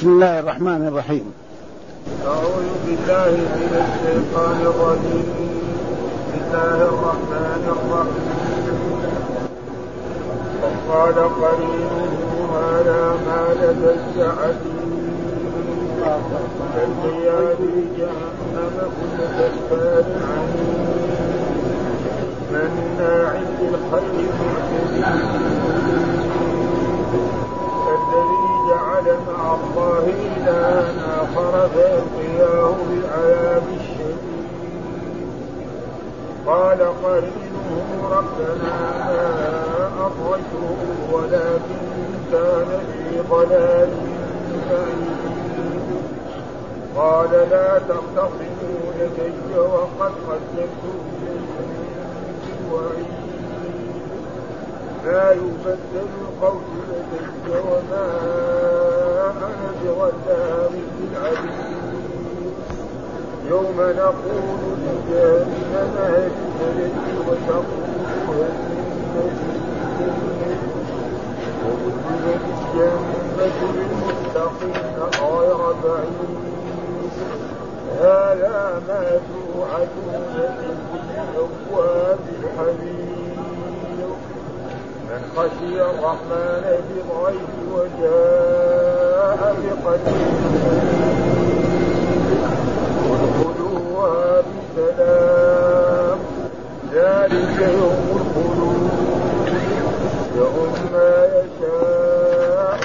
بسم الله الرحمن الرحيم. أعوذ بالله من الشيطان الرجيم. بسم الله الرحمن الرحيم. وقال قرينه هذا ما عتيد فالقيا في جهنم كل كفار عنيد مناع للخير معتدين جعل مع الله إلها آخر فيلقياه بالعذاب الشديد. قال قرينه ربنا ما أخرجته ولكن كان في ضلال بعيد قال لا تختصموا لدي وقد قدمت إليكم بالوعيد ما يبدل القول لدي وما أنا بغلام للعبيد يوم نقول لجهنم هل تلد وتقول هل وأذلت الجنة للمتقين غير بعيد. هذا ما توعدون خشي الرحمن بالغيب وجاء بقلب ادخلوها بسلام ذلك يوم الخلود. لهم ما يشاءون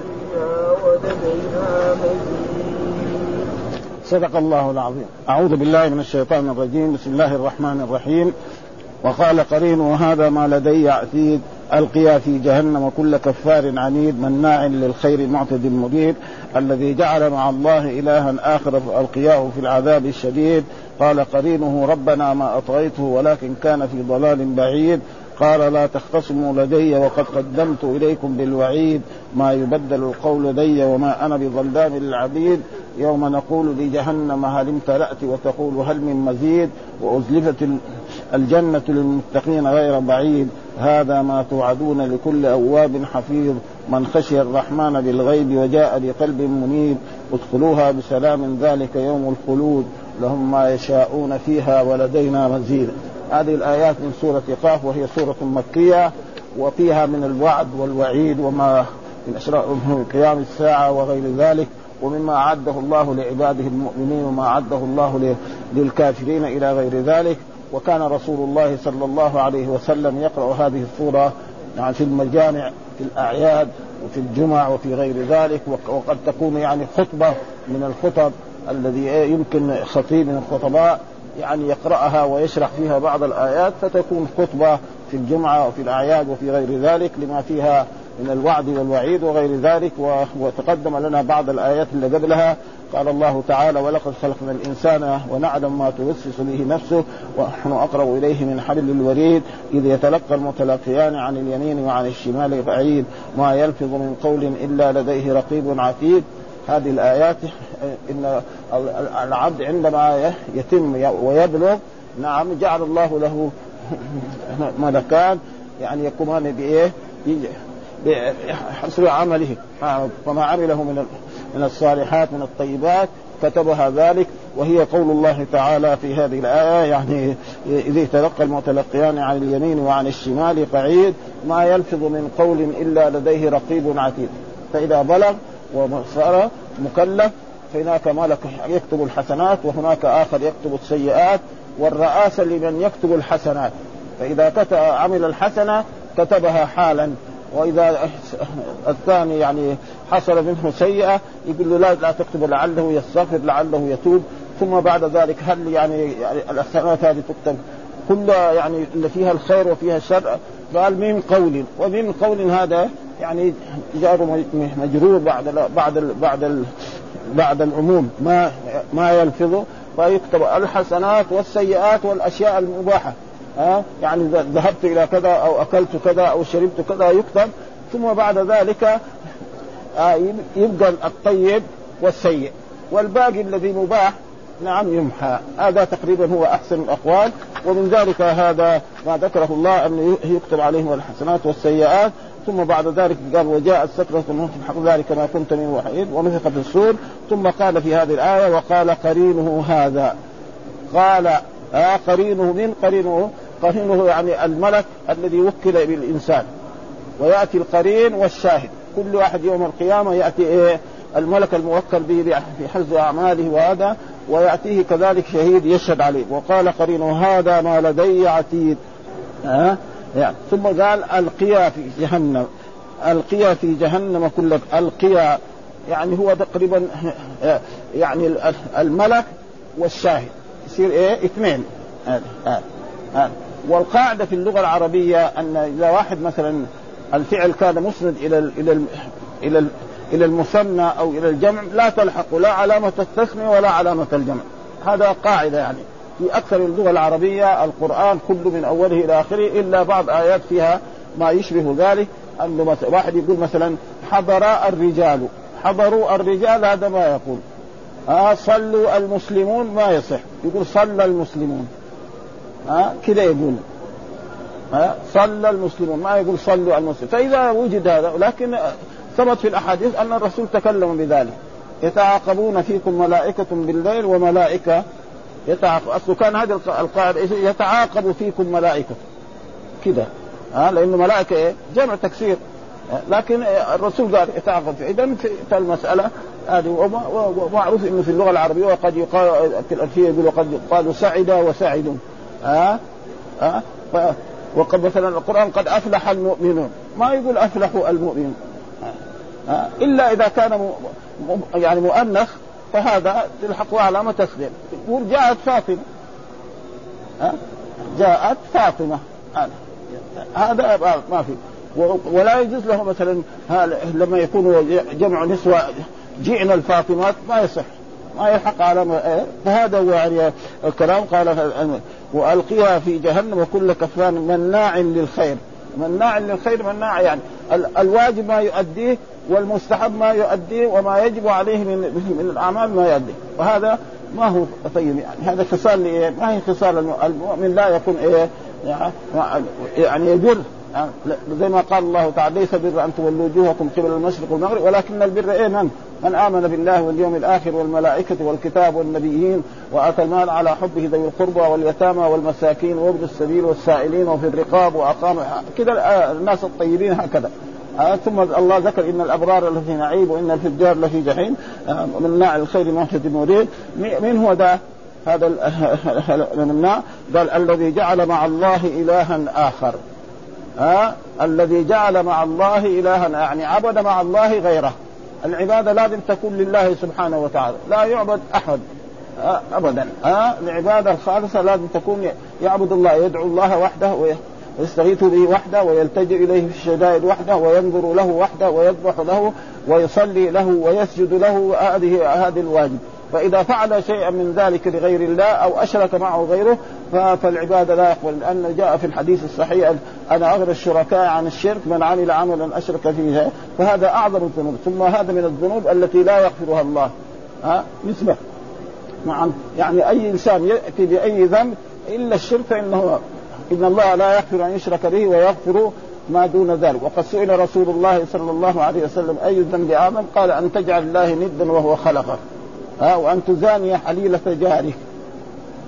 فيها ولدينا مزيد. صدق الله العظيم. أعوذ بالله من الشيطان الرجيم. بسم الله الرحمن الرحيم. وقال قرين وهذا ما لدي عتيد ألقيا في جهنم كل كفار عنيد مناع للخير معتد مبين الذي جعل مع الله إلها آخر فألقياه في العذاب الشديد. قال قرينه ربنا ما أطغيته ولكن كان في ضلال بعيد. قال لا تختصموا لدي وقد قدمت إليكم بالوعيد. ما يبدل القول لدي وما أنا بظلام للعبيد يوم نقول لجهنم هل امتلأت وتقول هل من مزيد. وأزلفت الجنة للمتقين غير بعيد. هذا ما توعدون لكل أواب حفيظ من خشي الرحمن بالغيب وجاء بقلب منيب ادخلوها بسلام ذلك يوم الخلود. لهم ما يشاءون فيها ولدينا مزيد. هذه الآيات من سورة قاف وهي سورة مكية وفيها من الوعد والوعيد وما من أشراء قيام الساعة وغير ذلك. ومما أعده الله لعباده المؤمنين وما أعده الله للكافرين إلى غير ذلك. وكان رسول الله صلى الله عليه وسلم يقرأ هذه السورة يعني في المجامع في الأعياد وفي الجمع وفي غير ذلك وقد تكون يعني خطبة من الخطب الذي يمكن خطيب من الخطباء يعني يقرأها ويشرح فيها بعض الآيات فتكون خطبة في الجمعة وفي الأعياد وفي غير ذلك لما فيها من الوعد والوعيد وغير ذلك وتقدم لنا بعض الآيات اللي قبلها قال الله تعالى ولقد خلقنا الإنسان ونعلم ما توسوس به نفسه ونحن أقرب إليه من حبل الوريد إذ يتلقى المتلقيان عن اليمين وعن الشمال بعيد ما يلفظ من قول إلا لديه رقيب عتيد هذه الآيات إن العبد عندما يتم ويبلغ نعم جعل الله له ملكان يعني يقومان بإيه؟ بحسب عمله. فما عمله من من الصالحات من الطيبات كتبها ذلك. وهي قول الله تعالى في هذه الآية يعني إذ يتلقى المتلقيان عن اليمين وعن الشمال قعيد ما يلفظ من قول إلا لديه رقيب عتيد. فإذا بلغ وصار مكلف فهناك ملك يكتب الحسنات وهناك آخر يكتب السيئات. والرئاسة لمن يكتب الحسنات. فإذا عمل الحسنة كتبها حالا. وإذا الثاني يعني حصل منه سيئة يقول له لا لا تكتب لعله يستغفر لعله يتوب. ثم بعد ذلك هل يعني, يعني الحسنات هذه تكتب كلها يعني اللي فيها الخير وفيها الشر. قال من قول ومن قول هذا يعني جار مجرور بعد بعد بعد بعد العموم. ما ما يلفظه. فيكتب الحسنات والسيئات والأشياء المباحة. ها؟ يعني ذهبت إلى كذا أو أكلت كذا أو شربت كذا يكتب ثم بعد ذلك آه، يبقى الطيب والسيء. والباقي الذي مباح نعم يمحى. هذا تقريبا هو أحسن الأقوال. ومن ذلك هذا ما ذكره الله انه يكتب عليهم الحسنات والسيئات. ثم بعد ذلك قال وجاءت سكرة الموت حق ذلك ما كنت من وحيد. ونفخ في السور ثم قال في هذه الآية وقال قرينه هذا. قال آه قرينه من قرينه قرينه يعني الملك الذي وكل بالإنسان. ويأتي القرين والشاهد. كل واحد يوم القيامة يأتي إيه؟ الملك الموكل به في حفظ أعماله وهذا ويأتيه كذلك شهيد يشهد عليه. وقال قرينه هذا ما لدي عتيد. ها؟ يعني. ثم قال القيا في جهنم. القيا في جهنم كل القيا يعني هو تقريبا يعني الملك والشاهد. يصير إيه؟ اثنين. هذا هذا. والقاعدة في اللغة العربية أن إذا واحد مثلا الفعل كان مسند إلى ال إلى ال إلى ال إلى المثنى أو إلى الجمع لا تلحق لا علامة التثنيه ولا علامة الجمع. هذا قاعدة يعني. في أكثر اللغة العربية القرآن كله من أوله إلى آخره إلا بعض آيات فيها ما يشبه ذلك. انه واحد يقول مثلا حضر الرجال. حضروا الرجال هذا ما يقول. آه صلوا المسلمون ما يصح. يقول صلى المسلمون. آه كذا يقول. آه صلى المسلمون. ما يقول صلوا المسلمون فإذا وجد هذا لكن ثبت في الأحاديث أن الرسول تكلم بذلك. يتعاقبون فيكم ملائكة بالليل وملائكة يتعاقب. أصله كان هذه القاعدة يتعاقب فيكم ملائكة. كده ها؟ لأنه ملائكة إيه؟ جمع تكسير. لكن الرسول قال يتعاقب اذا في المساله هذه. ومعروف إنه في اللغة العربية وقد يقال في الألفية يقول وقد يقال سعد وسعد. ها؟ ها؟ وقد مثلا القرآن قد أفلح المؤمنون. ما يقول أفلحوا المؤمنون. ها؟ إلا إذا كان يعني مؤنث فهذا تلحق علامه تسليم يقول جاءت فاطمة. ها؟ جاءت فاطمة. هذا ما في. ولا يجوز له مثلا لما يكون جمع نسوة جئنا الفاطمات ما يصح. ما يلحق على إيه؟ فهذا هو يعني الكلام قال وألقيها في جهنم وكل كفان مناع للخير. مناع للخير مناع يعني. الواجب ما يؤديه والمستحب ما يؤديه وما يجب عليه من من الأعمال ما يؤديه. وهذا ما هو طيب يعني. هذا خصال ما هي خصال المؤمن لا يكون إيه؟ يعني يجر. زي ما قال الله تعالى ليس بر أن تولوا وجوهكم قبل المشرق والمغرب ولكن البر إيه من؟ من آمن بالله واليوم الآخر والملائكة والكتاب والنبيين وآتى المال على حبه ذوي القربى واليتامى والمساكين وابن السبيل والسائلين وفي الرقاب واقام كذا الناس الطيبين هكذا آه ثم الله ذكر إن الأبرار لفي نعيم وإن الفجار لفي جحيم آه من ناع الخير معتد مريد من هو ذا؟ هذا من قال الذي جعل مع الله إلها آخر ها? الذي جعل مع الله إلها يعني عبد مع الله غيره. العبادة لازم تكون لله سبحانه وتعالى. لا يعبد أحد. أبدا. ها؟ العبادة الخالصة لازم تكون يعبد الله يدعو الله وحده ويستغيث به وحده ويلتجئ إليه في الشدائد وحده وينظر له وحده ويذبح له ويصلي له ويسجد له هذه هذه الواجب. فإذا فعل شيئا من ذلك لغير الله أو أشرك معه غيره فالعبادة لا يقبل لأن جاء في الحديث الصحيح أنا أغنى الشركاء عن الشرك من عمل عملا أشرك فيه. فهذا أعظم الذنوب ثم هذا من الذنوب التي لا يغفرها الله. ها؟ مثله نعم. يعني أي إنسان يأتي بأي ذنب إلا الشرك فإنه إن الله لا يغفر أن يشرك به ويغفر ما دون ذلك. وقد سئل رسول الله صلى الله عليه وسلم أي الذنب أعظم قال أن تجعل الله ندا وهو خلقك. ها وأن تزاني حليلة جارك.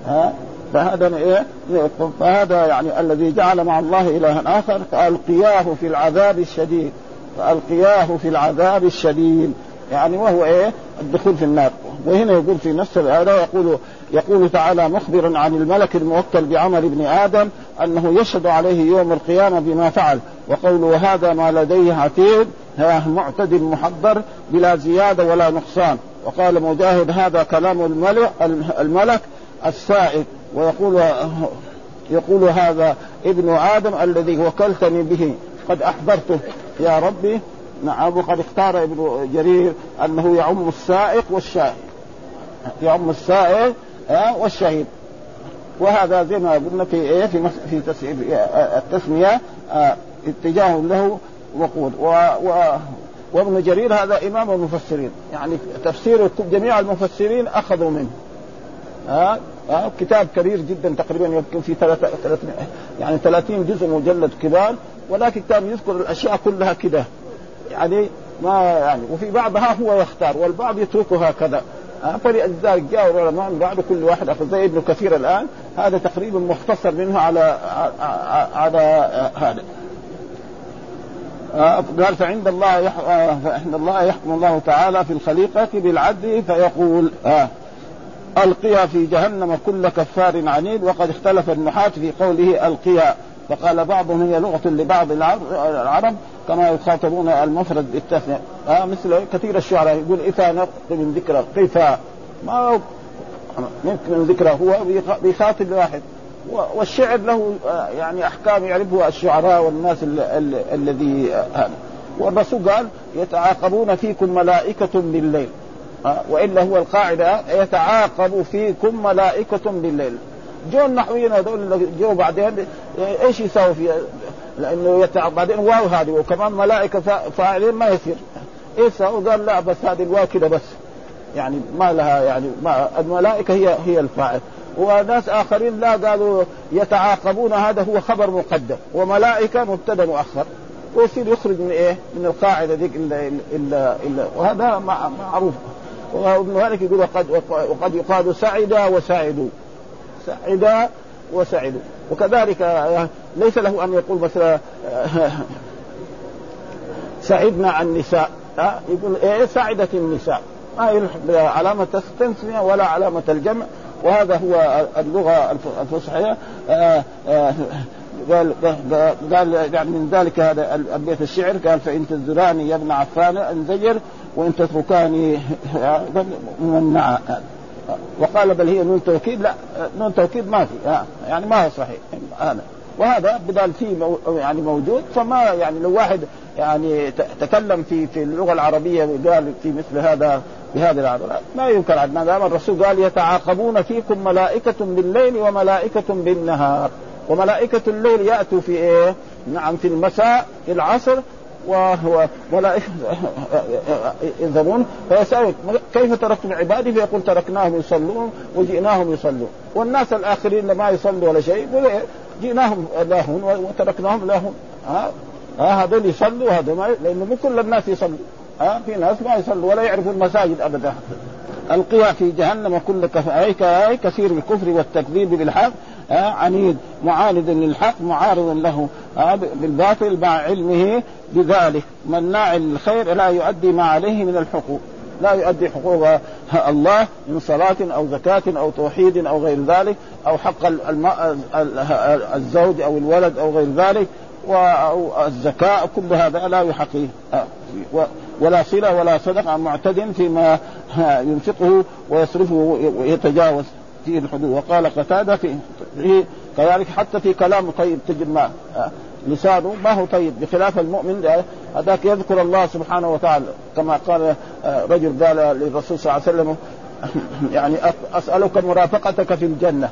ها فهذا إيه؟ فهذا يعني الذي جعل مع الله إلها آخر فألقياه في العذاب الشديد. فألقياه في العذاب الشديد. يعني وهو إيه؟ الدخول في النار. وهنا يقول في نفس هذا يقول يقول تعالى مخبرا عن الملك الموكل بعمل ابن آدم أنه يشهد عليه يوم القيامة بما فعل. وقوله هذا ما لديه عتيد معتد محضر بلا زيادة ولا نقصان. وقال مجاهد هذا كلام الملك الملك السائد ويقول يقول هذا ابن آدم الذي وكلتني به. قد احضرته يا ربي نعم وقد اختار ابن جرير أنه يعم السائق والشاهد. يعم السائق والشهيد. وهذا زي ما قلنا في إيه؟ في في التسمية آه، اتجاه له وقود. و, و وابن جرير هذا إمام المفسرين. يعني تفسير جميع المفسرين أخذوا منه. ها آه كتاب كبير جدا تقريبا يمكن في ثلاثة يعني 30 جزء مجلد كبار ولكن كان يذكر الأشياء كلها كده. يعني ما يعني وفي بعضها هو يختار والبعض يتركها هكذا. آه فلذلك جاء العلماء من بعد كل واحد. اخذ زي ابن كثير الآن هذا تقريبا مختصر منه على على هذا. آه قال فعند الله يح... آه فعند الله يحكم الله تعالى في الخليقة بالعدل فيقول آه ألقيا في جهنم كل كفار عنيد وقد اختلف النحاة في قوله ألقيا. فقال بعضهم هي لغة لبعض العرب كما يخاطبون المفرد بالتثنية آه مثل كثير الشعراء يقول إذا نقض من ذكرى قفا ما ممكن من ذكرى هو بيخاطب واحد. والشعر له يعني أحكام يعرفها الشعراء والناس الذي هذا والرسول قال يتعاقبون فيكم ملائكة بالليل. وإلا هو القاعدة يتعاقب فيكم ملائكة بالليل. جو النحويين هذول اللي جو بعدين إيش يساوي في لأنه يتع... بعدين واو هذه وكمان ملائكة فاعلين ما يصير. سووا؟ قال لا بس هذه الواو كده بس. يعني ما لها يعني ما الملائكة هي هي الفاعل. وناس آخرين لا قالوا يتعاقبون هذا هو خبر مقدم. وملائكة مبتدأ مؤخر. ويصير يخرج من إيه؟ من القاعدة ذيك الا الا الا وهذا معروف. وابن مالك يقول وقد وقد يقال سعد وسعدوا. سعد وسعدوا. وكذلك ليس له أن يقول مثلا سعدنا عن النساء. يقول إيه؟ سعدت النساء. ما يلحق علامة التسمية ولا علامة الجمع. وهذا هو اللغة الفصحى قال قال يعني من ذلك هذا البيت الشعر. قال فإن تزراني يا ابن عفان انزجر وإن تتركاني ممنعا وقال بل هي نون توكيد. لا نون توكيد ما في. يعني ما هو صحيح. هذا وهذا بدل فيه يعني موجود. فما يعني لو واحد يعني تكلم في في اللغة العربية وقال في مثل هذا بهذه العبارة ما ينكر ما دام الرسول قال يتعاقبون فيكم ملائكة بالليل وملائكة بالنهار. وملائكة الليل يأتوا في إيه؟ نعم في المساء في العصر وهو ملائكة يذهبون فيسألك كيف تركتم عبادي؟ فيقول تركناهم يصلون وجئناهم يصلون. والناس الآخرين ما يصلوا ولا شيء؟ جئناهم لهون وتركناهم لهون ها ها هذول يصلوا هذول ما لأنه مو كل الناس يصلوا. ها في ناس ما يصلوا ولا يعرفوا المساجد ابدا. القيا في جهنم كل كفاية كثير الكفر والتكذيب بالحق عنيد معاند للحق معارض له بالباطل مع علمه بذلك. مناع للخير لا يؤدي ما عليه من الحقوق. لا يؤدي حقوق الله من صلاة أو زكاة أو توحيد أو غير ذلك أو حق الزوج أو الولد أو غير ذلك. والزكاة كل هذا لا يحقيه ولا صلة ولا صدقة معتد فيما ينفقه ويصرفه ويتجاوز فيه الحدود. وقال قتادة في كذلك حتى في كلامه طيب تجد ما لسانه ما هو طيب بخلاف المؤمن هذاك يذكر الله سبحانه وتعالى كما قال رجل قال للرسول صلى الله عليه وسلم يعني أسألك مرافقتك في الجنة.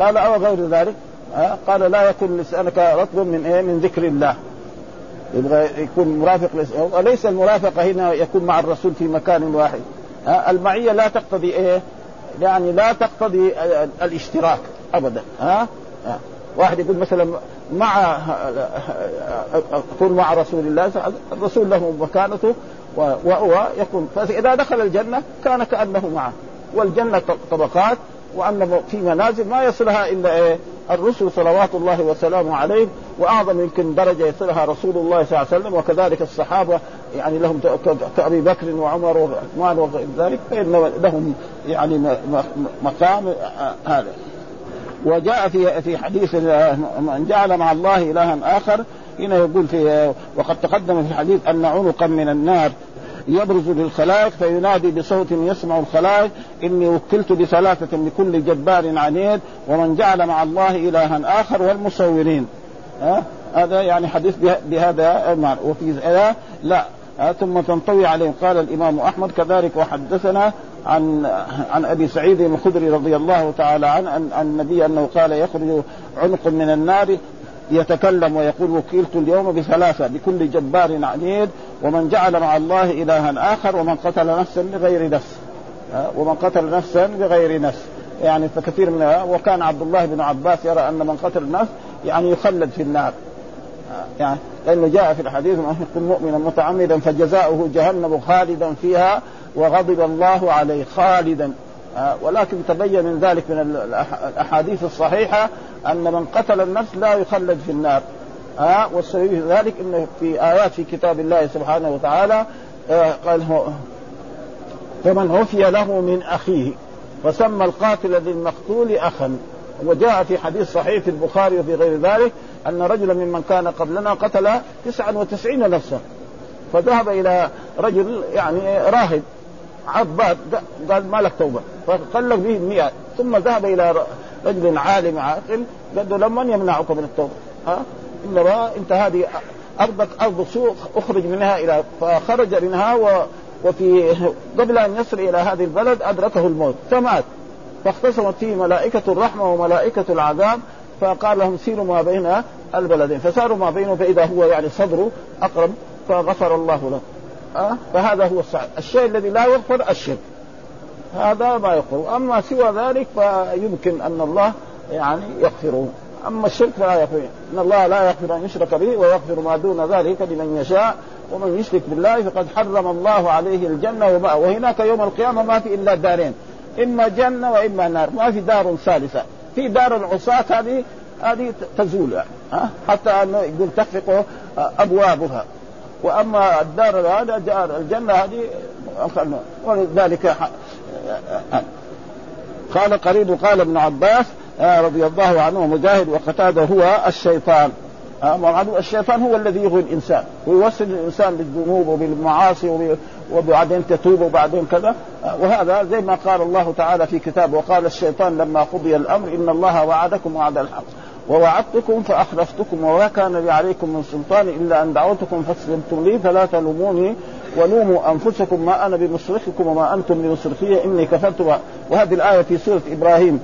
قال أو غير ذلك؟ قال لا يكون لسانك رطب من إيه؟ من ذكر الله. يبغى يكون مرافق وليس المرافقه هنا يكون مع الرسول في مكان واحد. المعية لا تقتضي إيه؟ يعني لا تقتضي الاشتراك ابدا. ها؟ واحد يقول مثلا مع أكون مع رسول الله الرسول له مكانته وهو يكون فإذا دخل الجنة كان كأنه معه. والجنة طبقات وأن في منازل ما يصلها إلا إيه؟ الرسل صلوات الله وسلامه عليه وأعظم يمكن درجة يصلها رسول الله صلى الله عليه وسلم وكذلك الصحابة يعني لهم كابي بكر وعمر وعثمان وغير ذلك فإن لهم يعني مقام هذا. وجاء في في حديث من جعل مع الله إلها آخر هنا يقول في وقد تقدم في الحديث أن عنقا من النار يبرز للخلائق فينادي بصوت يسمع الخلائق إني وكلت بثلاثه لكل جبار عنيد ومن جعل مع الله إلها آخر والمصورين. ها؟ هذا يعني حديث بهذا المعنى وفي لا. ثم تنطوي عليهم قال الإمام أحمد كذلك. وحدثنا عن عن أبي سعيد الخدري رضي الله تعالى عنه عن النبي أنه قال يخرج عنق من النار يتكلم ويقول وكلت اليوم بثلاثة بكل جبار عنيد ومن جعل مع الله إلها آخر ومن قتل نفسا بغير نفس. ومن قتل نفسا بغير نفس. يعني فكثير من وكان عبد الله بن عباس يرى أن من قتل نفس يعني يخلد في النار. يعني لأنه جاء في الحديث من يكون مؤمنا متعمدا فجزاؤه جهنم خالدا فيها وغضب الله عليه خالدا. ولكن تبين من ذلك من الأحاديث الصحيحة أن من قتل النفس لا يخلد في النار. ها والسبب في ذلك إنه في آيات في كتاب الله سبحانه وتعالى قال هو فمن عفي له من أخيه فسمى القاتل للمقتول أخا. وجاء في حديث صحيح في البخاري وفي غير ذلك أن رجلا ممن كان قبلنا قتل 99 نفسا فذهب إلى رجل يعني راهب. عباد قال ما لك توبة. فقلق به 100 ثم ذهب إلى رجل عالم عاقل قال له لمن يمنعك من التوبة؟ ها؟ انما أنت هذه أرضك أرض سوء أخرج منها إلى فخرج منها و وفي قبل أن يصل إلى هذه البلد أدركه الموت فمات. فاختصمت فيه ملائكة الرحمة وملائكة العذاب فقال لهم سيروا ما بين البلدين. فساروا ما بينه فإذا هو يعني صدره أقرب فغفر الله له. أه؟ فهذا هو الصحيح. الشيء الذي لا يغفر الشرك. هذا ما يغفر. أما سوى ذلك فيمكن أن الله يعني يغفره. أما الشرك فلا يغفر. إن الله لا يغفر أن يشرك به ويغفر ما دون ذلك لمن يشاء. ومن يشرك بالله فقد حرم الله عليه الجنة وما وهناك يوم القيامة ما في إلا دارين. إما جنة وإما نار. ما في دار ثالثة. في دار العصاة هذه هذه تزول يعني. ها؟ حتى انه يقول تخفق أبوابها. وأما الدار هذا دار الجنة هذه ولذلك قال قريب قال ابن عباس رضي الله عنه مجاهد وقتاده هو الشيطان. الشيطان هو الذي يغوي الإنسان. ويوصل الإنسان بالذنوب وبالمعاصي وبعدين تتوب وبعدين كذا. وهذا زي ما قال الله تعالى في كتابه وقال الشيطان لما قضي الأمر إن الله وعدكم وعد الحق. ووعدتكم فأخلفتكم وما كان لي عليكم من سلطان إلا أن دعوتكم فاستجبتم لي فلا تلوموني ولوموا أنفسكم ما أنا بمصرخكم وما أنتم بمصرخي إني كفرت. وهذه الآية في سورة إبراهيم.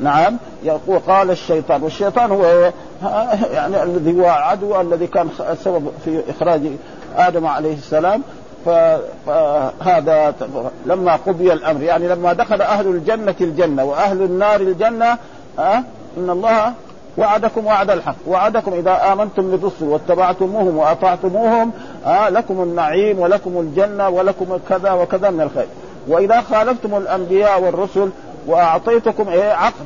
نعم يقول قال الشيطان. والشيطان هو يعني الذي هو عدو الذي كان السبب في إخراج آدم عليه السلام. فهذا لما قضي الأمر. يعني لما دخل أهل الجنة الجنة وأهل النار الجنة أه إن الله وعدكم وعد الحق. وعدكم إذا آمنتم بالرسل واتبعتموهم وأطعتموهم آه لكم النعيم ولكم الجنة ولكم كذا وكذا من الخير. وإذا خالفتم الأنبياء والرسل وأعطيتكم إيه عقل.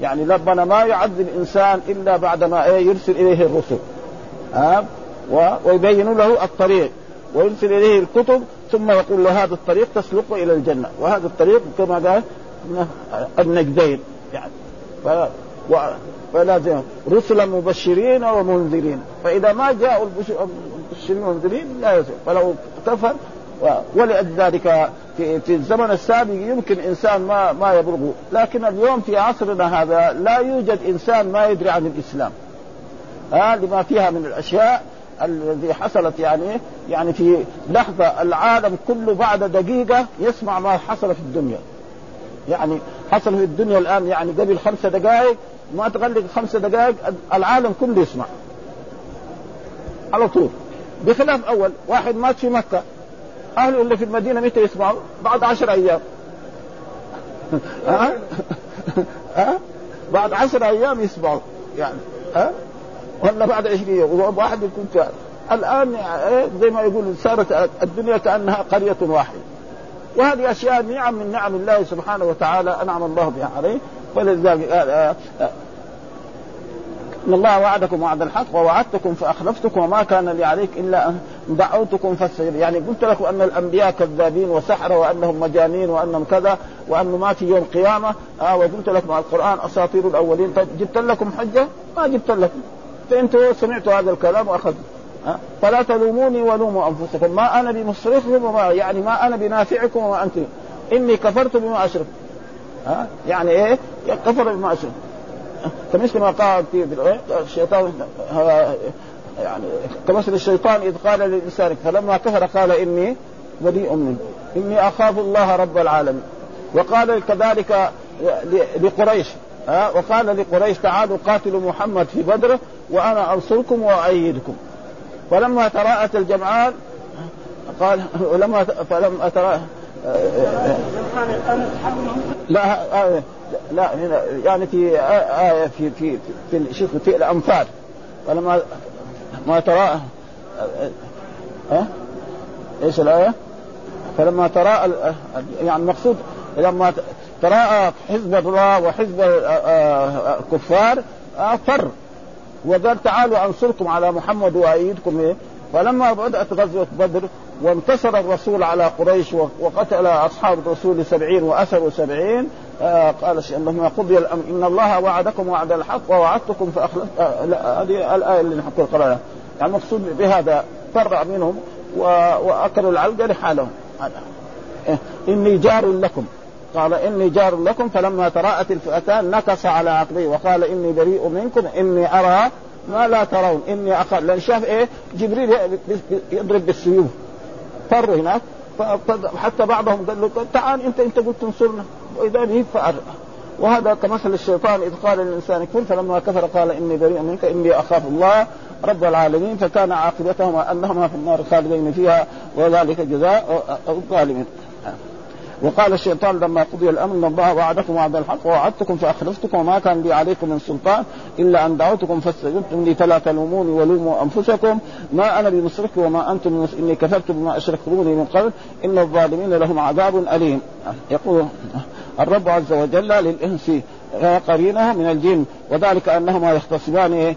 يعني ربنا ما يعذب انسان إلا بعد ما إيه يرسل إليه الرسل. آه ويبين له الطريق. ويرسل إليه الكتب ثم يقول له هذا الطريق تسلكه إلى الجنة. وهذا الطريق كما قال النجدين يعني. و... فلازم رسلا مبشرين ومنذرين فإذا ما جاءوا المبشرين والمنذرين لا يزال فلو كفر ولذلك في في الزمن السابق يمكن إنسان ما ما يبلغه، لكن اليوم في عصرنا هذا لا يوجد إنسان ما يدري عن الإسلام. ها لما فيها من الأشياء الذي حصلت يعني يعني في لحظة العالم كله بعد دقيقة يسمع ما حصل في الدنيا. يعني حصل في الدنيا الآن يعني قبل خمسة دقائق ما تغلق خمسة دقائق العالم كله يسمع. على طول. بخلاف أول واحد مات في مكة أهله اللي في المدينة متى يسمعوا؟ بعد عشر أيام ها؟ ها؟ بعد عشر أيام يسمعوا يعني ها؟ ولا بعد عشرين يوم واحد يكون فعلا. الآن زي ما يقول صارت الدنيا كأنها قرية واحدة وهذه أشياء نعم من نعم الله سبحانه وتعالى أنعم الله بها عليه. ولذلك إن الله وعدكم وعد الحق ووعدتكم فأخلفتكم وما كان لي عليك إلا أن دعوتكم فاستجب يعني قلت لكم أن الأنبياء كذابين وسحرة وأنهم مجانين وأنهم كذا وأنه ما في يوم قيامة. آه وقلت لكم القرآن أساطير الأولين. طيب جبت لكم حجة؟ ما جبت لكم. فانتم سمعتوا هذا الكلام واخذتم؟ فلا تلوموني ولوموا أنفسكم. ما أنا بمصرخكم وما يعني ما أنا بنافعكم وما أنتم. إني كفرت بما اشركت ها؟ يعني إيه؟ كفر بما اشركت كمثل ما قال في الشيطان يعني كمثل الشيطان إذ قال للإنسان فلما كفر قال إني بريء منه إني أخاف الله رب العالمين. وقال كذلك لقريش. ها؟ وقال لقريش تعالوا قاتلوا محمد في بدر وأنا أنصركم واؤيدكم فلما تراءت الجمعان قال ولما فلما ترى لا آه لا يعني في آية في في في شوف في الأنفال. فلما ما ترى ها؟ إيش الآية؟ فلما تراءى يعني المقصود لما تراءى حزب الله وحزب الكفار فر. وقال تعالوا أنصركم على محمد وأيدكم إيه؟ فلما بدأت غزوة بدر وانتصر الرسول على قريش وقتل أصحاب الرسول سبعين واسروا سبعين آه قال لما قضي الأمر. إن الله وعدكم وعد الحق ووعدتكم فاخلف آه هذه الآية اللي نحط القراءه يعني المقصود بهذا فرع منهم وأكلوا العلقة لحالهم. إيه؟ إني جار لكم. قال إني جار لكم فلما تراءت الفئتان نكص على عقبيه وقال إني بريء منكم إني أرى ما لا ترون إني اخاف لأن شاف إيه؟ جبريل يضرب بالسيوف. فر هناك. حتى بعضهم قال له تعال أنت أنت قلت تنصرنا وإذا به فأر. وهذا كمثل الشيطان إذ قال للإنسان كفر فلما كفر قال إني بريء منك إني أخاف الله رب العالمين فكان عاقبتهما أنهما في النار خالدين فيها وذلك جزاء الظالمين. وقال الشيطان لما قضي الأمر إن الله وعدكم وعد الحق ووعدتكم فاخلفتكم وما كان لي عليكم من سلطان إلا أن دعوتكم فاستجبتم لي فلا تلوموني ولوموا أنفسكم. ما أنا بمصرخكم وما أنتم إني كفرت بما أشركتموني من قبل. إن الظالمين لهم عذاب أليم. يقول الرب عز وجل للإنس قرينه من الجن وذلك أنهما يختصمان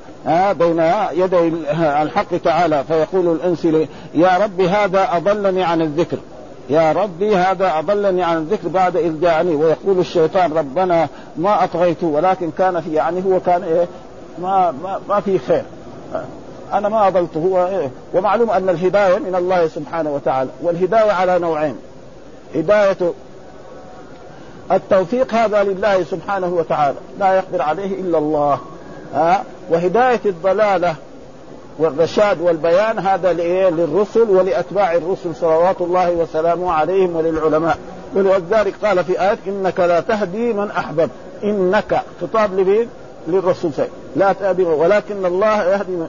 بين يدي الحق تعالى. فيقول الإنس يا رب هذا أضلني عن الذكر. يا ربي هذا أضلني عن الذكر بعد إذ جاءني. ويقول الشيطان ربنا ما اطغيته ولكن كان في يعني هو كان إيه ما ما, ما في خير. أنا ما أضلته. هو إيه ومعلوم أن الهداية من الله سبحانه وتعالى والهداية على نوعين. هداية التوفيق هذا لله سبحانه وتعالى لا يقدر عليه إلا الله. ها؟ وهداية الضلالة والرشاد والبيان هذا للرسل ولأتباع الرسل صلوات الله وسلامه عليهم وللعلماء. ولذلك قال في آية إنك لا تهدي من أحببت. إنك خطاب لمين؟ للرسول سيد. لا تهدي ولكن الله يهدي من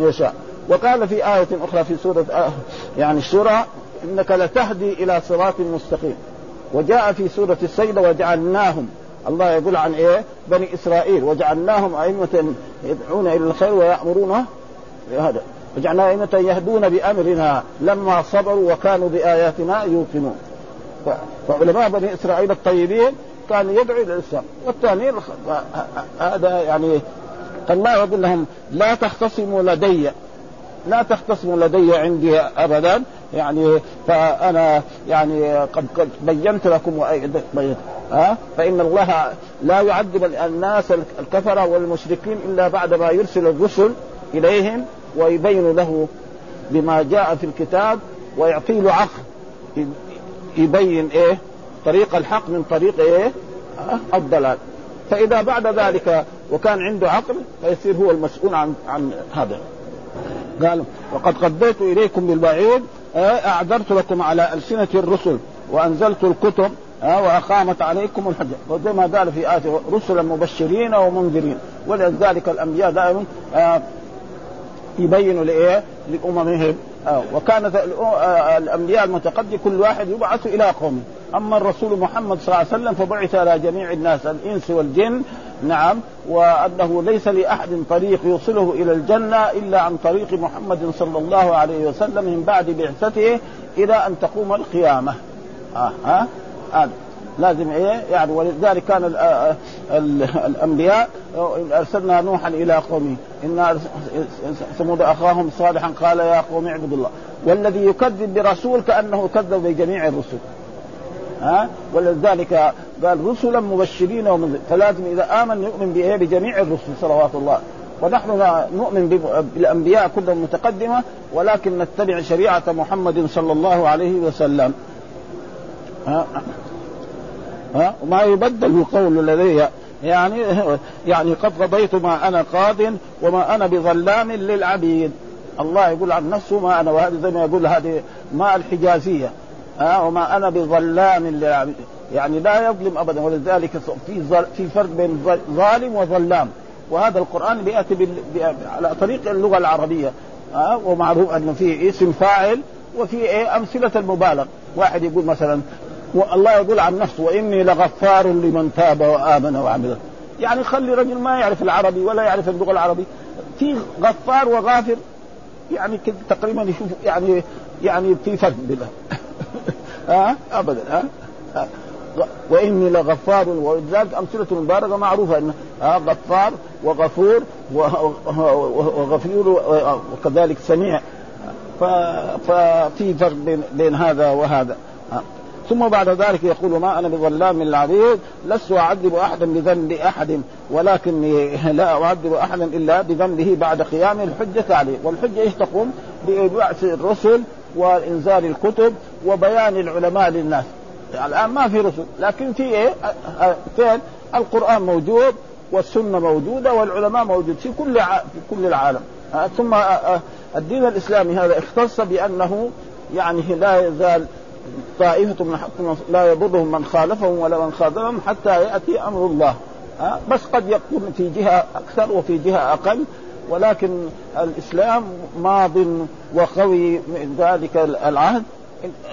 يشاء. وقال في آية أخرى في سورة آه يعني السورة إنك لتهدي إلى صراط مستقيم. وجاء في سورة السيدة وجعلناهم. الله يقول عن إيه؟ بني إسرائيل. وجعلناهم أئمة يدعون إلى الخير ويأمرون هذا. وجعلنا أئمة يهدون بأمرنا لما صبروا وكانوا بآياتنا يوقنون. فعلماء بني إسرائيل الطيبين كان يدعو إلى الإسلام والثاني هذا يعني الله يقول لهم لا تختصموا لدي. لا تختصموا لدي عندي ابدا. يعني فأنا يعني قد قد بينت لكم ها؟ فإن الله لا يعذب الناس الكفرة والمشركين إلا بعد ما يرسل الرسل إليهم ويبين له بما جاء في الكتاب ويعطي له عقل. يبين إيه؟ طريق الحق من طريق إيه؟ الضلال. فإذا بعد ذلك وكان عنده عقل فيصير هو المسؤول عن عن هذا. قال وقد قضيت إليكم بالبعيد أعذرت لكم على ألسنة الرسل وأنزلت الكتب وأقامت عليكم الحجه وزي ما قال في آية رسلا مبشرين ومنذرين. ولذلك الأنبياء دائما يبينوا لإيه؟ لأممهم. آه وكانت الأنبياء المتقدم كل واحد يبعث إلى قومه. أما الرسول محمد صلى الله عليه وسلم فبعث على جميع الناس الإنس والجن. نعم. وأنه ليس لأحد طريق يوصله إلى الجنة إلا عن طريق محمد صلى الله عليه وسلم من بعد بعثته إلى أن تقوم القيامة. آه ها؟ آه. لازم إيه؟ يعني ولذلك كان ال ال الأنبياء أرسلنا نوحا إلى قومه. ان ثمود أخاهم صالحا قال يا قوم اعبدوا الله. والذي يكذب برسول كأنه كذب بجميع الرسل. ها؟ ولذلك قال رسلا مبشرين فلازم إذا آمن يؤمن بإيه؟ بجميع الرسل صلوات الله. ونحن نؤمن بالأنبياء كلهم متقدمة ولكن نتبع شريعة محمد صلى الله عليه وسلم. ها؟ ها؟ وما يبدل القول لدي يعني يعني قد قضيت ما أنا قاض وما أنا بظلام للعبيد. الله يقول عن نفسه ما أنا وهذه زي ما يقول هذه ما الحجازية. ها؟ وما أنا بظلام للعبيد. يعني لا يظلم ابدا. ولذلك في في فرق بين ظالم وظلام. وهذا القرآن بيأتي بال... على طريق اللغة العربية. ها؟ ومعروف انه في اسم فاعل وفي إيه؟ أمثلة المبالغ. واحد يقول مثلا والله يقول عن نفسه وإني لغفار لمن تاب وآمن وعمل. يعني خلي رجل ما يعرف العربي ولا يعرف اللغة العربيه في غفار وغافر يعني تقريبا يشوف يعني يعني في فرق بينهم. ها؟ ابدا ها؟ وإني لغفار ولذلك أمثلة مباركة معروفة ان غفار وغفور وغفور وكذلك سميع. ففي فرق بين هذا وهذا. ثم بعد ذلك يقول ما أنا بظلام للعبيد لست أعذب أحدا بذنب أحد ولكني لا أعذب أحدا إلا بذنبه بعد قيام الحجة عليه، والحجة إيش تقوم؟ ببعث الرسل وإنزال الكتب وبيان العلماء للناس. الآن ما في رسل، لكن في إيه؟ فين؟ القرآن موجود والسنة موجودة والعلماء موجود في كل في كل العالم. ثم الدين الإسلامي هذا اختص بأنه يعني لا يزال طائفة من حق لا يضرهم من خالفهم ولا من خاذلهم حتى يأتي أمر الله. بس قد يكون في جهة أكثر وفي جهة أقل ولكن الإسلام ماض وقوي من ذلك العهد.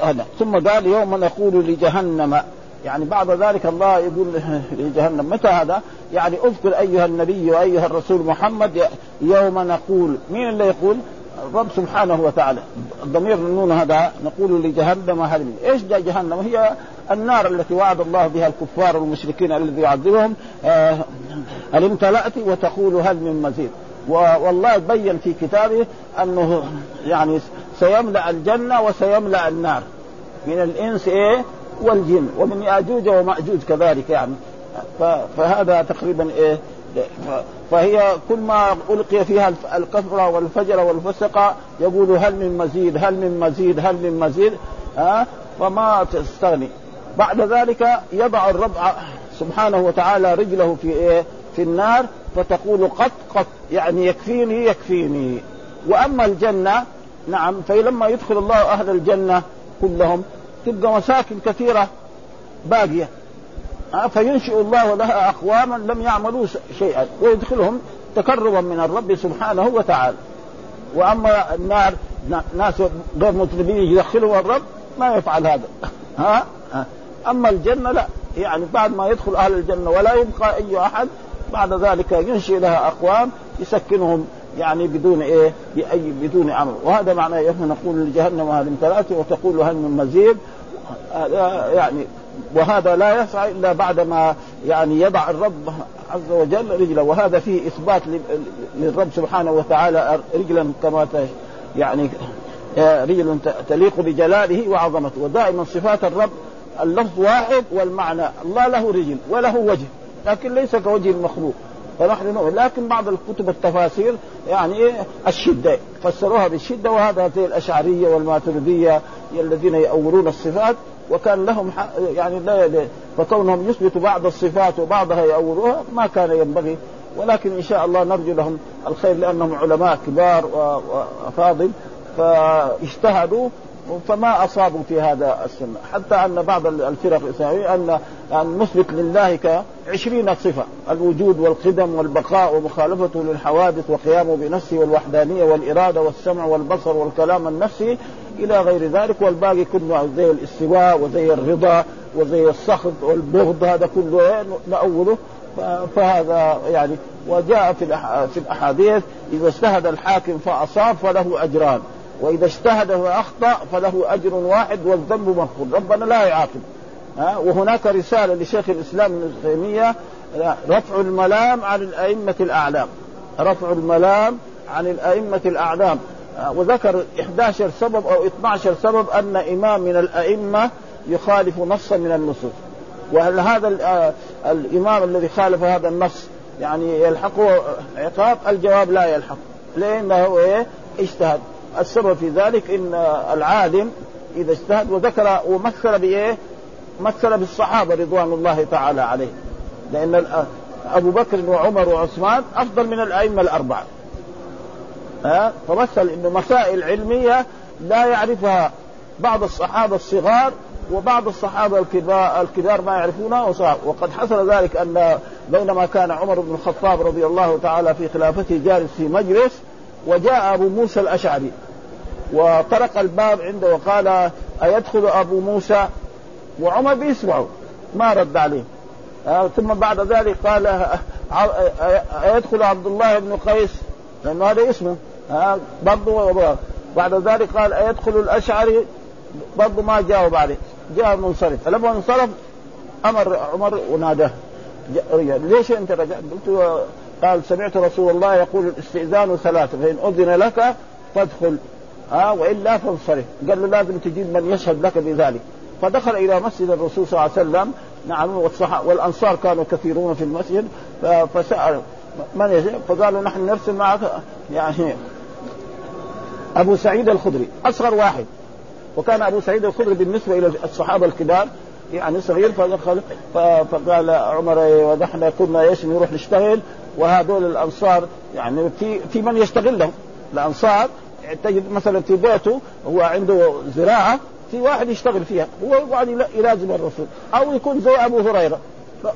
هذا. ثم قال يوم نقول لجهنم. يعني بعد ذلك الله يقول لجهنم. متى هذا؟ يعني أذكر أيها النبي وأيها الرسول محمد يوم نقول. مين اللي يقول؟ الرب سبحانه وتعالى. الضمير النون هذا نقول لجهنم هل من إيش جهنم؟ هي النار التي وعد الله بها الكفار والمشركين الذي يعذبهم. آه هل امتلأت وتقول هل من مزيد؟ والله بين في كتابه أنه يعني سيملأ الجنة وسيملأ النار. من الإنس إيه؟ والجن. ومن ياجوج ومأجوج كذلك يعني. فهذا تقريبا إيه؟ فهي كل ما ألقي فيها الكفر والفجر والفسق يقول هل من مزيد هل من مزيد هل من مزيد ها؟ فما تستغني. بعد ذلك يضع الرب سبحانه وتعالى رجله في إيه؟ في النار فتقول قط قط يعني يكفيني يكفيني. وأما الجنة نعم فلما يدخل الله أهل الجنة كلهم تبقى مساكن كثيرة باقية. فينشئ الله لها أقواما لم يعملوا شيئا ويدخلهم تكرما من الرب سبحانه وتعالى. وأما النار ناس غير مطلبين يدخلهم الرب ما يفعل هذا. ها؟ أما الجنة لا. يعني بعد ما يدخل أهل الجنة ولا يبقى أي أحد بعد ذلك ينشئ لها أقوام يسكنهم يعني بدون إيه؟ بأي بدون عمل وهذا معنى نقول لجهنم هل امتلأت وتقول هل من مزيد؟ يعني وهذا لا يسعى إلا بعد ما يعني يضع الرب عز وجل رجله. وهذا فيه إثبات للرب سبحانه وتعالى رجلا كما يعني رجل تليق بجلاله وعظمته. ودائما صفات الرب اللفظ واحد والمعنى الله له رجل وله وجه لكن ليس كوجه المخلوق. فنحن نؤمن. لكن بعض الكتب التفاسير يعني الشدة فسروها بالشدة. وهذا زي الأشعرية والماتريدية الذين يؤولون الصفات. وكان لهم يعني لا فكونهم يثبتوا بعض الصفات وبعضها يأولوها ما كان ينبغي. ولكن إن شاء الله نرجو لهم الخير لأنهم علماء كبار وأفاضل. فاجتهدوا فما أصابوا في هذا السنة حتى أن بعض الفرق الاسلاميه ان أن نثبت لله كعشرين صفة. الوجود والقدم والبقاء ومخالفته للحوادث وقيامه بنفسه والوحدانية والإرادة والسمع والبصر والكلام النفسي إلى غير ذلك. والباقي كله زي الاستواء وزي الرضا وزي السخط والبغض. هذا كله نأوله. فهذا يعني وجاء في الأحاديث إذا اجتهد الحاكم فأصاب فله أجران. وإذا اجتهد وأخطأ فله أجر واحد والذنب مغفور. ربنا لا يعاقب. ها؟ وهناك رسالة لشيخ الإسلام ابن تيمية رفع الملام عن الأئمة الأعلام. رفع الملام عن الأئمة الأعلام. وذكر 11 سبب أو 12 سبب أن إمام من الأئمة يخالف نصا من النصوص. وهل هذا الإمام الذي خالف هذا النص يعني يلحقه عقاب؟ الجواب لا يلحق. لأنه إيه؟ اجتهد. السبب في ذلك إن العالم إذا اجتهد وذكر ومثل بإيه؟ مثل بالصحابة رضوان الله تعالى عليه. لأن أبو بكر وعمر وعثمان أفضل من الأئمة الأربعة. ها؟ فمثل إنه مسائل علمية لا يعرفها بعض الصحابة الصغار وبعض الصحابة الكبار الكبار ما يعرفونها وقد حصل ذلك أن بينما كان عمر بن الخطاب رضي الله تعالى في خلافته جالس في مجلس وجاء أبو موسى الأشعري. وطرق الباب عنده وقال أيدخل أبو موسى وعمر بيسمعه ما رد عليه. آه ثم بعد ذلك قال آه، آه، يدخل عبد الله بن قيس. لأنه هذا اسمه. آه برضه بعد ذلك قال يدخل الأشعري. برضه ما جاوب عليه. جاء منصرف. فلما انصرف أمر عمر وناداه. ليش أنت رجعت؟ قلت قال سمعت رسول الله يقول الاستئذان ثلاثة. فإن أذن لك فادخل. ها والا فانصرف قال له لازم تجيب من يشهد لك بذلك. فدخل إلى مسجد الرسول صلى الله عليه وسلم. نعم والأنصار كانوا كثيرون في المسجد. فسال من يجب فقالوا نحن نرسل معك يعني أبو سعيد الخدري أصغر واحد. وكان أبو سعيد الخدري بالنسبة إلى الصحابة الكبار يعني صغير. فدخل فقال عمر ونحن كنا إيش نروح نشتغل. وهذول الأنصار يعني في في من يشتغل لهم؟ الأنصار تجد مثلا في بيته هو عنده زراعة في واحد يشتغل فيها هو يقعد يلازم الرسول. أو يكون زي أبو هريرة.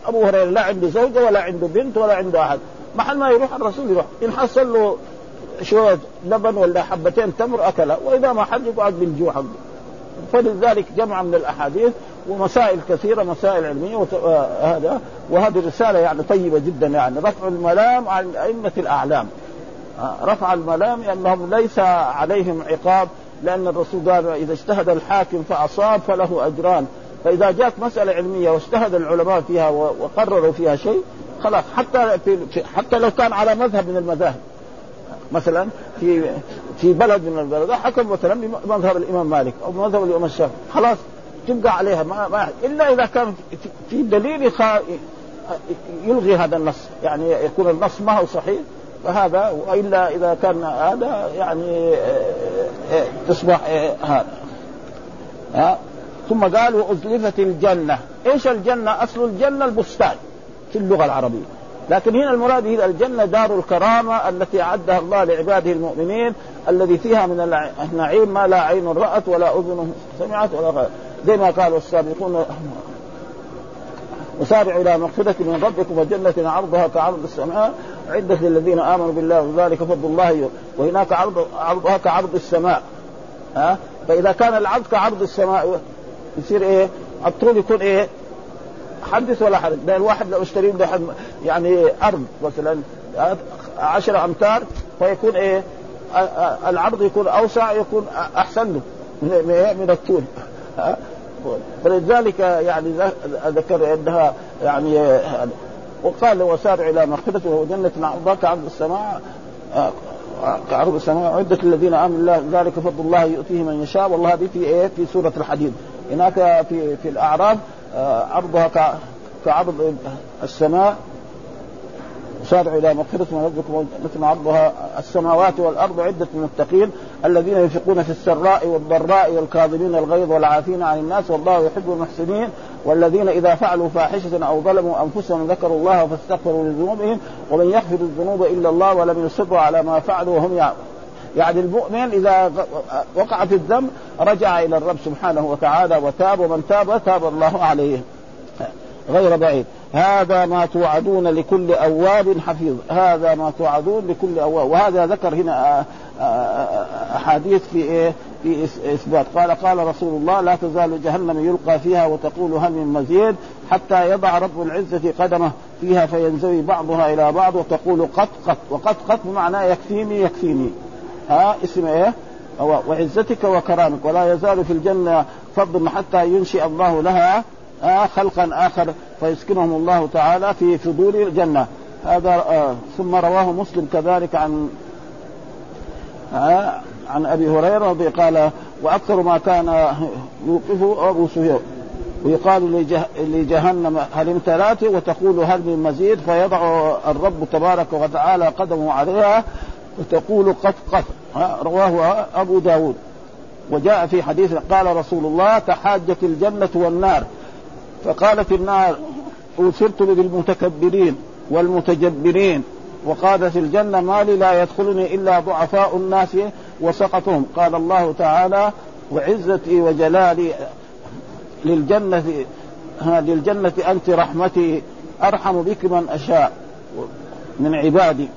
أبو هريرة لا عنده زوجة ولا عنده بنت ولا عنده أحد. محل ما يروح الرسول يروح. إن حصل له شوية لبن ولا حبتين تمر اكلها وإذا ما حد يقعد بالجوع. حقه فلذلك جمع من الأحاديث ومسائل كثيرة مسائل علمية وهذا آه، وهذه الرساله يعني طيبة جدا يعني. رفع الملام عن أئمة الأعلام. رفع الملام لأنهم ليس عليهم عقاب لأن الرسول قال إذا اجتهد الحاكم فأصاب فله أجران. فإذا جاءت مسألة علمية واجتهد العلماء فيها وقرروا فيها شيء خلاص حتى في حتى لو كان على مذهب من المذاهب. مثلا في في بلد من البلد حكم مثلا بمذهب الإمام مالك أو مذهب الإمام الشافعي. خلاص تبقى عليها ما, ما إلا إذا كان في دليل يلغي هذا النص. يعني يكون النص ما هو صحيح. فهذا وإلا إذا كان هذا يعني آه، آه، تصبح آه، هذا. ثم قال وازلفت الجنة. إيش الجنة؟ أصل الجنة البستان في اللغة العربية. لكن هنا المراد هي الجنة دار الكرامة التي أعدها الله لعباده المؤمنين الذي فيها من النعيم ما لا عين رأت ولا أذن سمعت ولا غير. زي ما قالوا السابقون وسارعوا إلى مغفرة من ربكم وجنة عرضها كعرض السماء. عدة للذين آمنوا بالله وذلك فضل الله وهناك عرض عرضها كعرض السماء. ها؟ فإذا كان العرض كعرض السماء يصير إيه؟ الطول يكون إيه؟ حدث ولا حدث؟ لأن الواحد لو اشتري يعني أرض مثلا 10 أمتار فيكون إيه؟ العرض يكون أوسع يكون أحسن له من الطول. فلذلك يعني ذكر عندها يعني وقال وسارع إلى مغفرة وجنة عرضها كعرض السماء كعرض السماء عدة الذين آمنوا الله ذلك فضل الله يؤتيه من يشاء والله هذه في إيه؟ في سورة الحديد. هناك في في الاعراف عرضها كعرض السماء سارعوا إلى مغفرة من ربكم مثل عرضها السماوات والأرض عدة المتقين الذين ينفقون في السراء والضراء والكاظمين الغيظ والعافين عن الناس والله يحب المحسنين والذين إذا فعلوا فاحشة أو ظلموا أنفسهم ذكروا الله فاستغفروا لذنوبهم ومن يغفر الذنوب إلا الله ولم يصروا على ما فعلوا وهم يعلمون يعني المؤمن إذا وقع في الذنب رجع إلى الرب سبحانه وتعالى وتاب ومن تاب تاب الله عليه غير بعيد. هذا ما توعدون لكل أواب حفيظ. هذا ما توعدون لكل أواب. وهذا ذكر هنا آه، آه، أحاديث في إيه؟ في إثبات. قال قال رسول الله لا تزال جهنم يلقى فيها وتقول هل من مزيد؟ حتى يضع رب العزة قدمه فيها فينزوي بعضها إلى بعض وتقول قط قط. وقط قط بمعنى يكفيني يكفيني. ها اسم إيه؟ وعزتك وكرامك. ولا يزال في الجنة فضل حتى ينشئ الله لها آه خلقا آخر. فيسكنهم الله تعالى في فضول الجنة. هذا آه ثم رواه مسلم كذلك عن آه عن أبي هريرة قال وأكثر ما كان يوقفه ابو سهيل ويقال لجهنم هل امتلأت؟ وتقول هل من مزيد؟ فيضع الرب تبارك وتعالى قدمه عليها وتقول قف قف. رواه أبو داود. وجاء في حديث قال رسول الله تحاجت الجنة والنار. فقالت النار أوصرت بالمتكبرين والمتجبرين وقالت الجنة ما لي لا يدخلني إلا ضعفاء الناس وسقطهم. قال الله تعالى وعزتي وجلالي للجنة للجنة أنت رحمتي أرحم بك من أشاء من عبادي.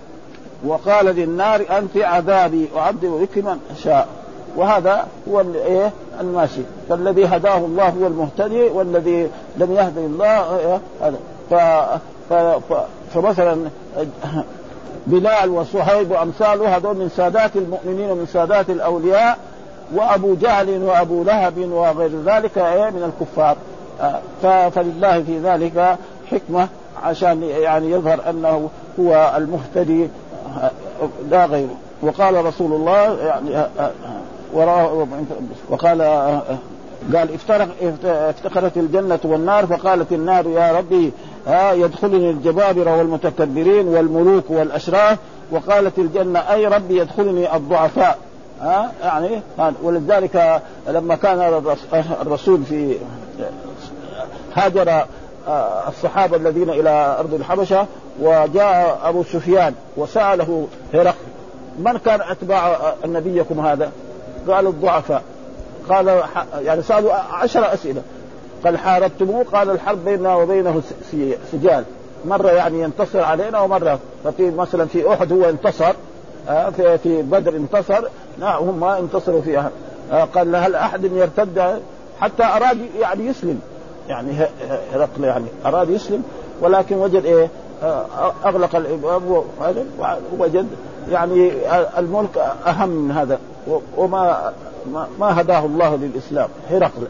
وقال للنار أنت عذابي أعذب بك من أشاء. وهذا هو إيه الماشي. فالذي هداه الله هو المهتدي والذي لم يهدي الله إيه؟ هذا. فمثلا بلال وصهيب وامثاله هذول من سادات المؤمنين ومن سادات الأولياء وأبو جهل وأبو لهب وغير ذلك إيه من الكفار. آه، فلله في ذلك حكمة عشان يعني يظهر أنه هو المهتدي آه، لا غيره وقال رسول الله يعني آه، وقال قال افترق افتقرت الجنة والنار فقالت النار يا ربي ها يدخلني الجبابرة والمتكبرين والملوك والأشراف وقالت الجنة أي ربي يدخلني الضعفاء ها يعني ولذلك لما كان الرسول في هاجر آه، الصحابة الذين إلى أرض الحبشة وجاء أبو سفيان وسأله هرقل من كان أتباع نبيكم هذا؟ قال الضعفاء. قال يعني سألوا عشر أسئلة. قال حاربتموه؟ قال الحرب بيننا وبينه سجال. مرة يعني ينتصر علينا ومرة ففي مثلا في أحد هو انتصر آه، في بدر انتصر لا هم انتصروا فيها. آه، قال هل أحد يرتد؟ حتى أراد يعني يسلم. يعني هرقل يعني أراد يسلم ولكن وجد إيه؟ آه، أغلق الابواب ووجد يعني الملك أهم من هذا. وما ما هداه الله للإسلام هرقل.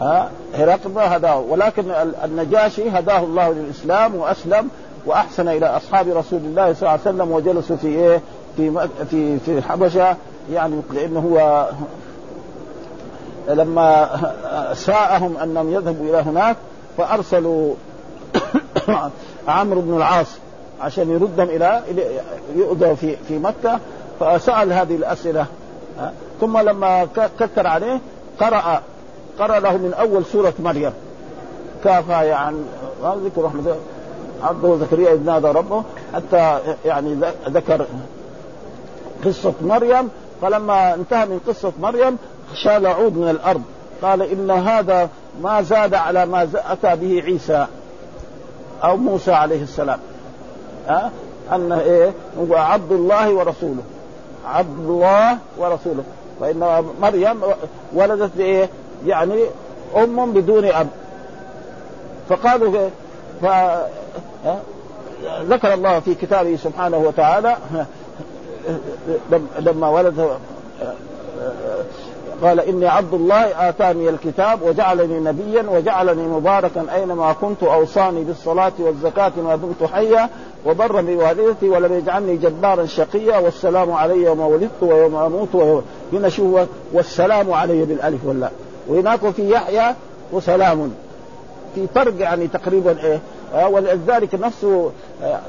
ها؟ هرقل ما هداه. ولكن النجاشي هداه الله للإسلام وأسلم وأحسن إلى أصحاب رسول الله صلى الله عليه وسلم وجلسوا في إيه؟ في في في الحبشه يعني لأنه هو لما ساءهم انهم يذهبوا إلى هناك فأرسلوا عمرو بن العاص عشان يردهم إلى يؤذوا في في مكة فسأل هذه الأسئلة. ثم لما كثر عليه قرأ قرأ له من أول سورة مريم. كافها يعني ذكر رحمة عبده زكريا إذ نادى ربه حتى يعني ذكر قصة مريم. فلما انتهى من قصة مريم شال عود من الأرض. قال إن هذا ما زاد على ما أتى به عيسى أو موسى عليه السلام. أه؟ أن إيه؟ هو عبد الله ورسوله. عبد الله ورسوله. فإن مريم ولدت بإيه؟ يعني أم بدون أب. فقالوا ف... ذكر الله في كتابه سبحانه وتعالى لما ولد قال إني عبد الله آتاني الكتاب وجعلني نبيا وجعلني مباركا أينما كنت أوصاني بالصلاة والزكاة ما دمت حيا. وبرا بوالدتي ولم يجعلني جبارا شقيا والسلام علي يوم ولدت ويوم أموت ويوم. هنا شو والسلام علي بالألف والله وهناك في يحيى وسلام. في فرق يعني تقريبا إيه؟ آه ولذلك نفسه آه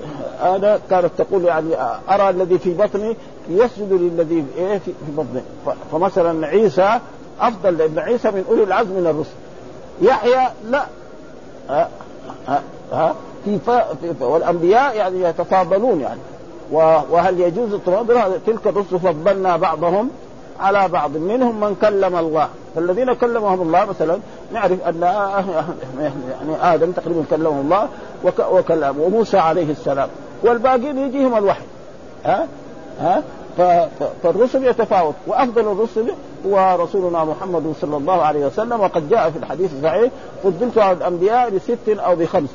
أنا كانت تقول يعني آه أرى الذي في بطني يسجد للذي إيه؟ في, بطنه فمثلا عيسى أفضل لأن عيسى من أولي العزم من الرسل. يحيى لا. ها؟ ها ها في, في والأنبياء يعني يتفاضلون يعني. وهل يجوز التفاضل؟ تلك الرسل فضلنا بعضهم على بعض. منهم من كلم الله. فالذين كلمهم الله مثلا نعرف أن يعني آدم تقريبا كلمه الله وكلم وموسى عليه السلام. والباقين يجيهم الوحي. ها؟ ها؟ فالرسل يتفاوت وأفضل الرسل هو رسولنا محمد صلى الله عليه وسلم. وقد جاء في الحديث الصحيح فضلت على الأنبياء بست أو بخمس.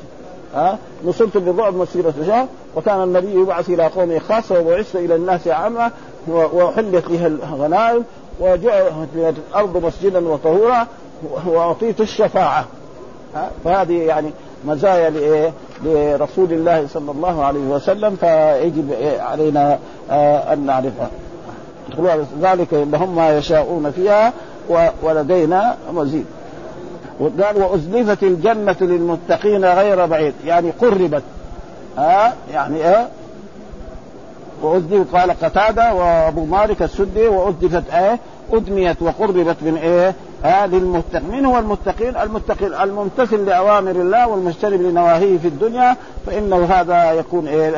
ها؟ نصرت بالرعب مسيرة شهر وكان النبي يبعث إلى قومه خاصة وبعثت إلى الناس عامة وحلت بها الغنائم وجعلت الأرض مسجدا وطهورا وأعطيت الشفاعة. فهذه يعني مزايا؟ لرسول الله صلى الله عليه وسلم فيجب علينا آه، أن نعرفها. ذلك لهم ما يشاءون فيها ولدينا مزيد. وقال وأزلفت الجنة للمتقين غير بعيد. يعني قربت. ها؟ يعني إيه؟ وأزلفت قال قتادة وأبو مالك السدي وأزلفت إيه؟ أدميت وقربت من إيه؟ آه للمتقين من هو المتقين؟ المتقين الممتثل لأوامر الله والمجتنب لنواهيه في الدنيا فإنه هذا يكون إيه؟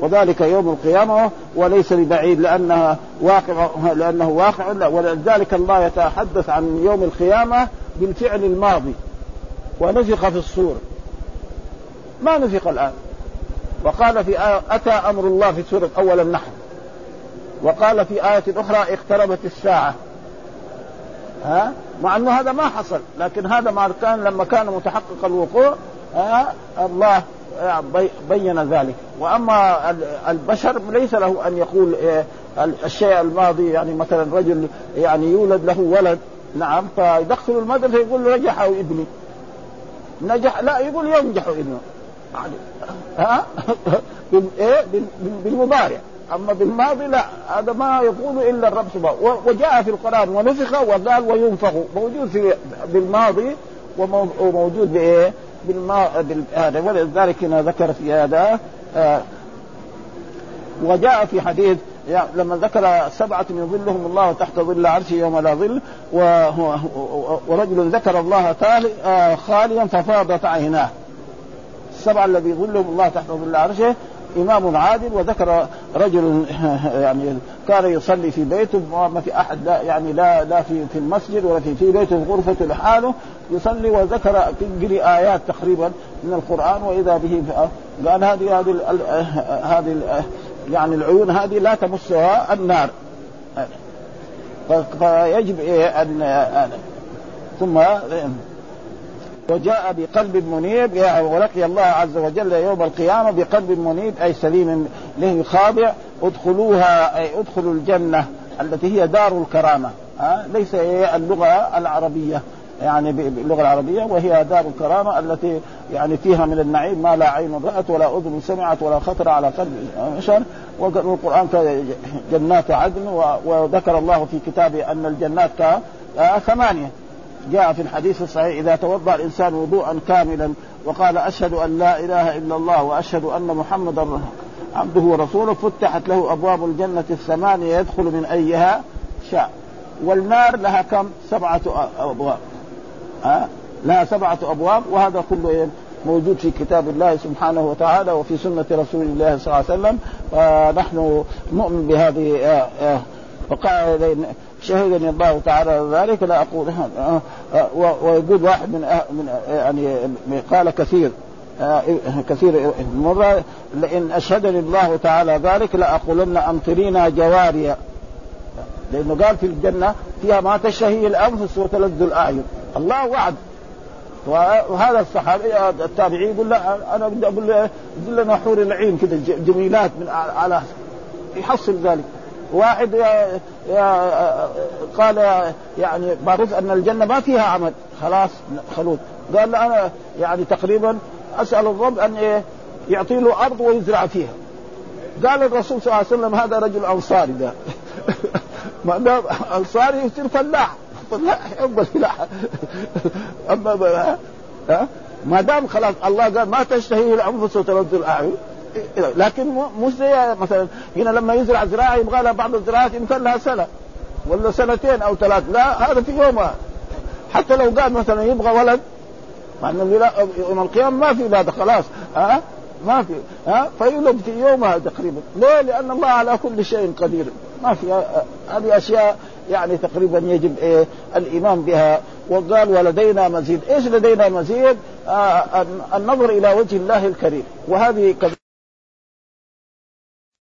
وذلك يوم القيامة وليس ببعيد لأنها واقع لأنه واقع ولذلك الله يتحدث عن يوم القيامة بالفعل الماضي ونفخ في الصور. ما نفخ الآن؟ وقال في آية أتى أمر الله في سورة أول النحل. وقال في آية أخرى اقتربت الساعة. ها؟ مع أنه هذا ما حصل لكن هذا ما كان لما كان متحقق الوقوع ها؟ الله بين ذلك. وأما البشر ليس له أن يقول إيه، الشيء الماضي يعني مثلا رجل يعني يولد له ولد نعم فيدخل المدرسة يقول نجح ابني. نجح لا يقول ينجح ابنه. يعني ها؟ إيه؟ بالمضارع أما بالماضي لا هذا ما يقول إلا الرب سبحانه. وجاء في القرآن ونفخ وقال وينفخ. موجود في بالماضي وموجود بإيه؟ بالما هذا ولذلك هنا ذكر في هذا آه وجاء في حديث لما ذكر سبعة يظلهم الله تحت ظل عرشه يوم لا ظل ورجل ذكر الله آه، خاليا ففاضت عيناه. السبعة الذي يظلهم الله تحت ظل عرشه إمام عادل وذكر رجل يعني كان يصلي في بيته ما في أحد لا يعني لا لا في في المسجد ولا في في بيته في غرفته لحاله يصلي وذكر يقري آيات تقريبا من القرآن وإذا به قال هذه هذه هذه يعني العيون هذه لا تمسها النار. فيجب أن ثم وجاء بقلب منيب ولقي الله عز وجل يوم القيامة بقلب منيب أي سليم له خاضع ادخلوها أي ادخلوا الجنة التي هي دار الكرامة. ها؟ ليس اللغة العربية. يعني باللغة العربية وهي دار الكرامة التي يعني فيها من النعيم ما لا عين رأت ولا أذن سمعت ولا خطر على قلب بشر والقرآن جنات عدن وذكر الله في كتابه أن الجنات ثمانية. جاء في الحديث الصحيح إذا توضأ الإنسان وضوءا كاملا وقال أشهد أن لا إله إلا الله وأشهد أن محمدا عبده ورسوله فتحت له أبواب الجنة الثمانية يدخل من أيها شاء. والنار لها كم؟ سبعة أبواب. ها؟ لها سبعة أبواب وهذا كله إيه؟ موجود في كتاب الله سبحانه وتعالى وفي سنة رسول الله صلى الله عليه وسلم. ونحن نؤمن بهذه آه، آه، فقال شهدني الله تعالى ذلك. لا أقول هذا ويقول واحد من من يعني قال كثير كثير مرة لئن أشهدني الله تعالى ذلك لأقولن أمطرينا جواريا. لأنه قال في الجنة فيها ما تشتهي الأنفس وتلذ الأعين. الله وعد. وهذا الصحابي التابعي يقول لا أنا بدي أقول لنا حور العين كذا جميلات من على يحصل ذلك. واحد يا يا قال يعني معروف أن الجنة ما فيها عمل. خلاص خلود قال أنا يعني تقريبا أسأل الرب أن يعطي له أرض ويزرع فيها. قال الرسول صلى الله عليه وسلم هذا رجل أنصاري ده. ما دام أنصاري يصير فلاح. فلاح يحب الفلاح أما ما دام خلاص الله قال ما تشتهيه الأنفس وتلذ الأعين. لكن مش زي مثلا هنا لما يزرع زراعه يبغى لها بعض الزراعات يمكن لها سنة ولا سنتين أو ثلاث. لا هذا في يومها حتى لو قال مثلا يبغى ولد مع إنه يوم القيامة ما في ولاد خلاص. ها؟ ما في. ها؟ فيولد في يومها تقريبا. ليه؟ لأن الله على كل شيء قدير. ما في هذه أشياء يعني تقريبا يجب إيه الإيمان بها. وقال ولدينا مزيد. إيش لدينا مزيد؟ آه النظر إلى وجه الله الكريم. وهذه